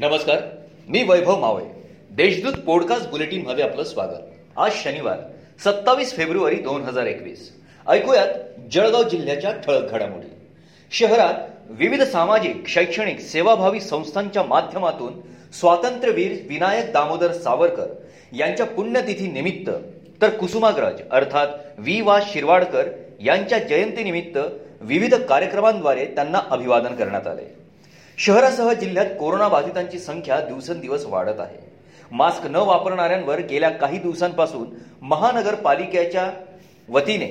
नमस्कार मी वैभव मावळे. देशदूत पॉडकास्ट बुलेटिनमध्ये आपलं स्वागत. आज शनिवार सत्तावीस फेब्रुवारी दोन हजार एकवीस. ऐकूयात जळगाव जिल्ह्याच्या ठळक घडामोडी. शहरात विविध सामाजिक शैक्षणिक सेवाभावी संस्थांच्या माध्यमातून स्वातंत्र्यवीर विनायक दामोदर सावरकर यांच्या पुण्यतिथी निमित्त तर कुसुमाग्रज अर्थात वी वा शिरवाडकर यांच्या जयंतीनिमित्त विविध कार्यक्रमांद्वारे त्यांना अभिवादन करण्यात आले. शहरासह जिल्ह्यात कोरोना बाधितांची संख्या दिवसेंदिवस वाढत आहे. मास्क न वापरणाऱ्यांवर गेल्या काही दिवसांपासून महानगरपालिकेच्या वतीने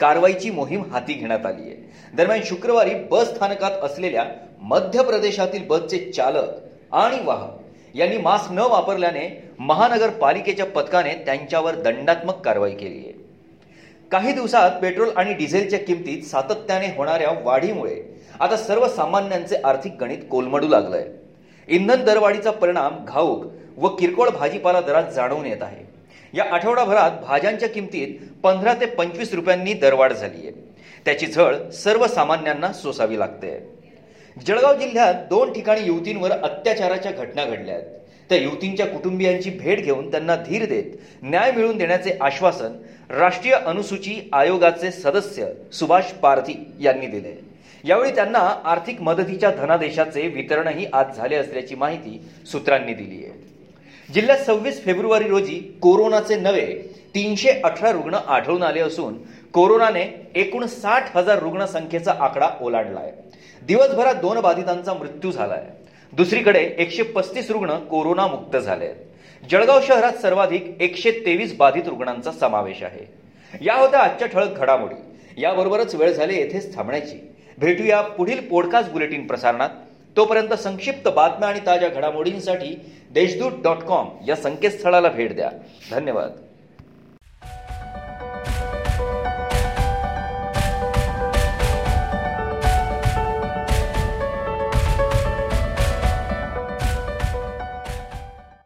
कारवाईची मोहीम हाती घेण्यात आली आहे. दरम्यान शुक्रवारी बस स्थानकात असलेल्या मध्य प्रदेशातील बसचे चालक आणि वाहक यांनी मास्क न वापरल्याने महानगरपालिकेच्या पथकाने त्यांच्यावर दंडात्मक कारवाई केली आहे. काही दिवसात पेट्रोल आणि डिझेलच्या किमतीत सातत्याने होणाऱ्या वाढीमुळे आता सर्वसामान्यांचे आर्थिक गणित कोलमडू लागलंय. इंधन दरवाढीचा परिणाम घाऊक व किरकोळ भाजीपाला दरात जाणवून येत आहे. या आठवडाभरात भाज्यांच्या किमतीत पंधरा ते पंचवीस रुपयांनी दरवाढ झाली आहे त्याची झळ सर्वसामान्यांना सोसावी लागते. जळगाव जिल्ह्यात दोन ठिकाणी युवतींवर अत्याचाराच्या घटना घडल्या आहेत. त्या युवतींच्या कुटुंबियांची भेट घेऊन त्यांना धीर देत न्याय मिळवून देण्याचे आश्वासन राष्ट्रीय अनुसूची आयोगाचे सदस्य सुभाष पारधी यांनी दिले. यावेळी त्यांना आर्थिक मदतीच्या धनादेशाचे वितरणही आज झाले असल्याची माहिती सूत्रांनी दिली आहे. जिल्ह्यात सव्वीस फेब्रुवारी रोजी कोरोनाचे नवे तीनशे अठरा रुग्ण आढळून आले असून कोरोनाने एकूण साठ हजार रुग्णसंख्येचा आकडा ओलांडलाय. दिवसभरात दोन बाधितांचा मृत्यू झालाय. दुसरीकडे एकशे पस्तीस रुग्ण कोरोनामुक्त झाले आहेत. जळगाव शहरात सर्वाधिक एकशे तेवीस बाधित रुग्णांचा समावेश आहे. या होत्या आजच्या ठळक घडामोडी. याबरोबरच वेळ झाली येथेच थांबण्याची. भेटूया पुढील पॉडकास्ट बुलेटिन प्रसारणात. तोपर्यंत संक्षिप्त बातम्या आणि ताज्या घडामोडींसाठी देशदूत डॉट कॉम या संकेतस्थळाला भेट द्या. धन्यवाद.